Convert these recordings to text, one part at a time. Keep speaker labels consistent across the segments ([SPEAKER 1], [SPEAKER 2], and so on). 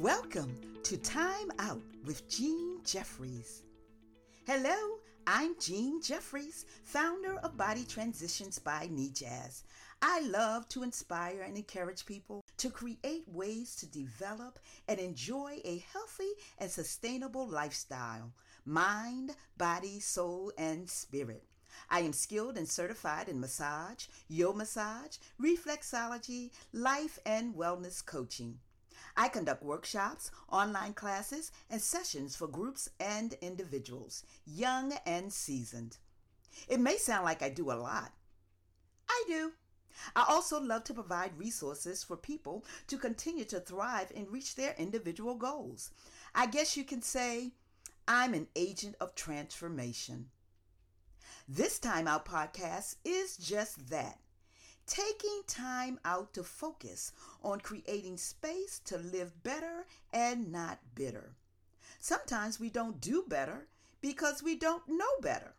[SPEAKER 1] Welcome to Time Out with Jean Jeffreys. Hello, I'm Jean Jeffreys, founder of Body Transitions by Jazz. I love to inspire and encourage people to create ways to develop and enjoy a healthy and sustainable lifestyle mind, body, soul, and spirit. I am skilled and certified in massage, yoga massage, reflexology, life and wellness coaching. I conduct workshops, online classes, and sessions for groups and individuals, young and seasoned. It may sound like I do a lot. I do. I also love to provide resources for people to continue to thrive and reach their individual goals. I guess you can say I'm an agent of transformation. This Time Out podcast is just that taking time out to focus on creating space to live better and not bitter. Sometimes we don't do better because we don't know better.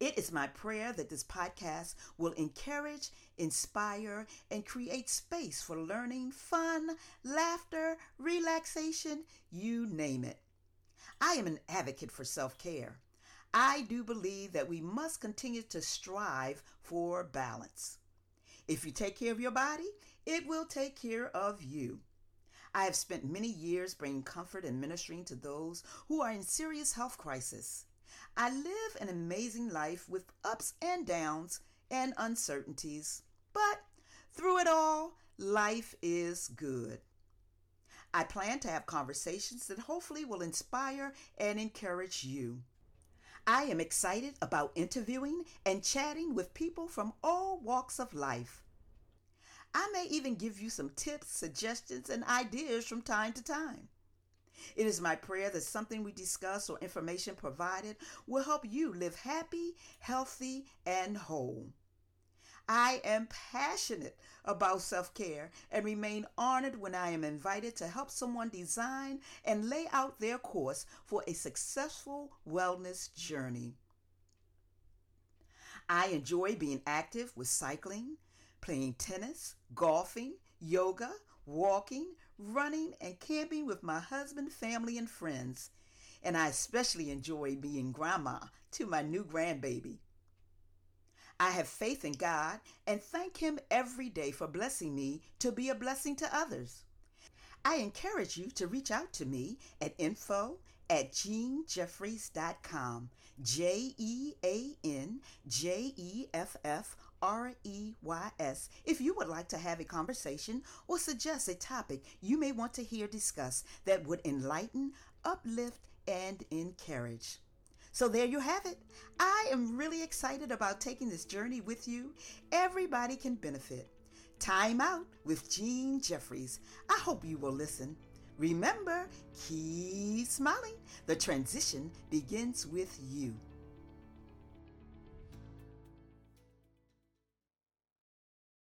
[SPEAKER 1] It is my prayer that this podcast will encourage, inspire, and create space for learning, fun, laughter, relaxation, you name it. I am an advocate for self care. I do believe that we must continue to strive for balance. If you take care of your body, it will take care of you. I have spent many years bringing comfort and ministering to those who are in serious health crisis. I live an amazing life with ups and downs and uncertainties, but through it all, life is good. I plan to have conversations that hopefully will inspire and encourage you. I am excited about interviewing and chatting with people from all walks of life. I may even give you some tips, suggestions, and ideas from time to time. It is my prayer that something we discuss or information provided will help you live happy, healthy, and whole. I am passionate about self care and remain honored when I am invited to help someone design and lay out their course for a successful wellness journey. I enjoy being active with cycling, playing tennis, golfing, yoga, walking, running, and camping with my husband, family, and friends. And I especially enjoy being grandma to my new grandbaby. I have faith in God and thank Him every day for blessing me to be a blessing to others. I encourage you to reach out to me at info at jeanjeffreys.com. J E A N J E F F R E Y S. If you would like to have a conversation or suggest a topic you may want to hear discussed that would enlighten, uplift, and encourage. So there you have it. I am really excited about taking this journey with you. Everybody can benefit. Time out with Jean Jeffreys. I hope you will listen. Remember, keep smiling. The transition begins with you.